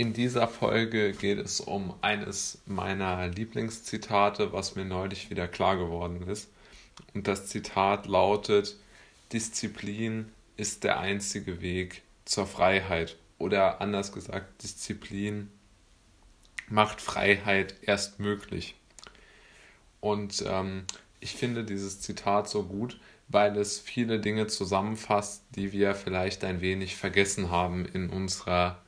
In dieser Folge geht es um eines meiner Lieblingszitate, was mir neulich wieder klar geworden ist. Und das Zitat lautet, Disziplin ist der einzige Weg zur Freiheit. Oder anders gesagt, Disziplin macht Freiheit erst möglich. Und ähm, ich finde dieses Zitat so gut, weil es viele Dinge zusammenfasst, die wir vielleicht ein wenig vergessen haben in unserer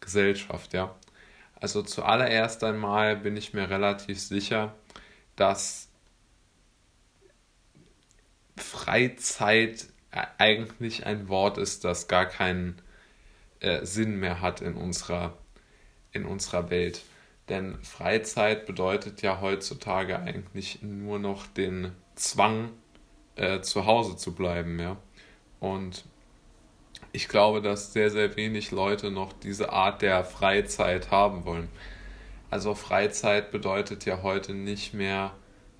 Gesellschaft, ja. Also zuallererst einmal bin ich mir relativ sicher, dass Freizeit eigentlich ein Wort ist, das gar keinen äh, Sinn mehr hat in unserer, in unserer Welt. Denn Freizeit bedeutet ja heutzutage eigentlich nur noch den Zwang, äh, zu Hause zu bleiben, ja. Und ich glaube, dass sehr, sehr wenig Leute noch diese Art der Freizeit haben wollen. Also Freizeit bedeutet ja heute nicht mehr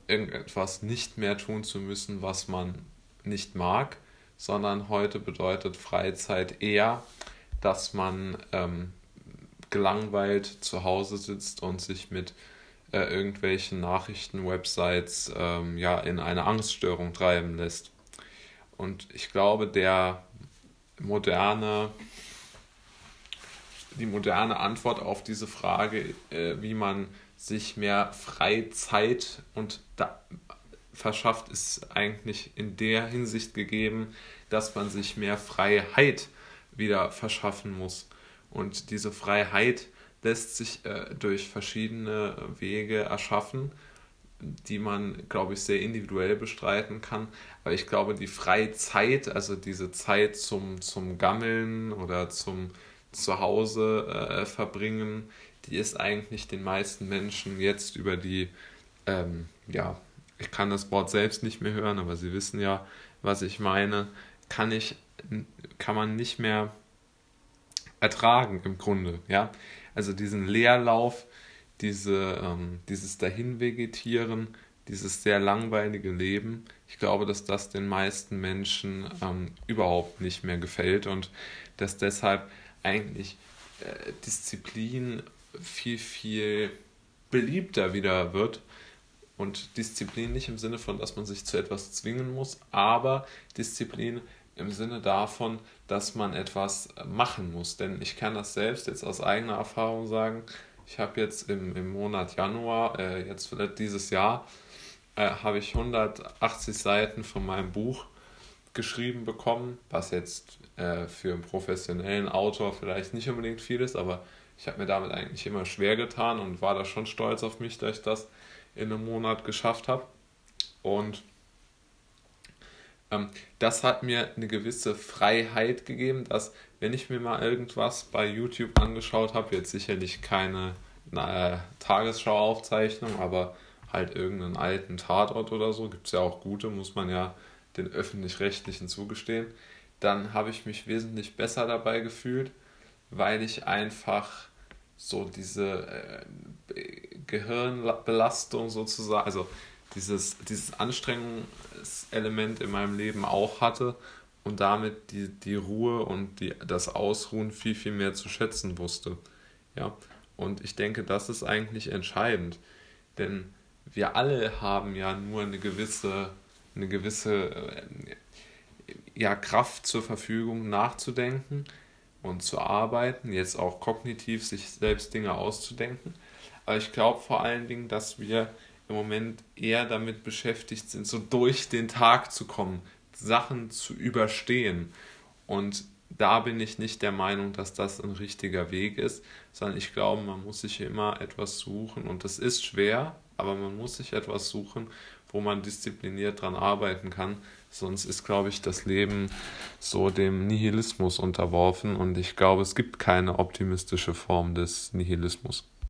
irgendetwas nicht mehr tun zu müssen, was man nicht mag, sondern heute bedeutet Freizeit eher, dass man ähm, gelangweilt zu Hause sitzt und sich mit äh, irgendwelchen Nachrichtenwebsites ähm, ja, in eine Angststörung treiben lässt. Und ich glaube, der moderne, die moderne Antwort auf diese Frage, äh, wie man sich mehr Freizeit und da verschafft, ist eigentlich in der Hinsicht gegeben, dass man sich mehr Freiheit wieder verschaffen muss. Und diese Freiheit lässt sich äh, durch verschiedene Wege erschaffen die man, glaube ich, sehr individuell bestreiten kann. Aber ich glaube, die Freizeit, also diese Zeit zum, zum Gammeln oder zum Zuhause äh, verbringen, die ist eigentlich den meisten Menschen jetzt über die, ähm, ja, ich kann das Wort selbst nicht mehr hören, aber Sie wissen ja, was ich meine, kann ich, kann man nicht mehr ertragen im Grunde, ja. Also diesen Leerlauf, diese, ähm, dieses Dahinvegetieren, dieses sehr langweilige Leben, ich glaube, dass das den meisten Menschen ähm, überhaupt nicht mehr gefällt und dass deshalb eigentlich äh, Disziplin viel, viel beliebter wieder wird. Und Disziplin nicht im Sinne von, dass man sich zu etwas zwingen muss, aber Disziplin im Sinne davon, dass man etwas machen muss. Denn ich kann das selbst jetzt aus eigener Erfahrung sagen, ich habe jetzt im, im Monat Januar, äh, jetzt vielleicht dieses Jahr, äh, habe ich 180 Seiten von meinem Buch geschrieben bekommen, was jetzt äh, für einen professionellen Autor vielleicht nicht unbedingt viel ist, aber ich habe mir damit eigentlich immer schwer getan und war da schon stolz auf mich, dass ich das in einem Monat geschafft habe. Und das hat mir eine gewisse Freiheit gegeben, dass wenn ich mir mal irgendwas bei YouTube angeschaut habe, jetzt sicherlich keine äh, Tagesschauaufzeichnung, aber halt irgendeinen alten Tatort oder so, gibt es ja auch gute, muss man ja den öffentlich-rechtlichen zugestehen, dann habe ich mich wesentlich besser dabei gefühlt, weil ich einfach so diese äh, Gehirnbelastung sozusagen, also dieses, dieses Anstrengungselement in meinem Leben auch hatte und damit die, die Ruhe und die, das Ausruhen viel, viel mehr zu schätzen wusste. Ja, und ich denke, das ist eigentlich entscheidend, denn wir alle haben ja nur eine gewisse, eine gewisse äh, ja, Kraft zur Verfügung, nachzudenken und zu arbeiten, jetzt auch kognitiv sich selbst Dinge auszudenken. Aber ich glaube vor allen Dingen, dass wir im Moment eher damit beschäftigt sind, so durch den Tag zu kommen, Sachen zu überstehen. Und da bin ich nicht der Meinung, dass das ein richtiger Weg ist, sondern ich glaube, man muss sich immer etwas suchen und das ist schwer, aber man muss sich etwas suchen, wo man diszipliniert dran arbeiten kann. Sonst ist, glaube ich, das Leben so dem Nihilismus unterworfen und ich glaube, es gibt keine optimistische Form des Nihilismus.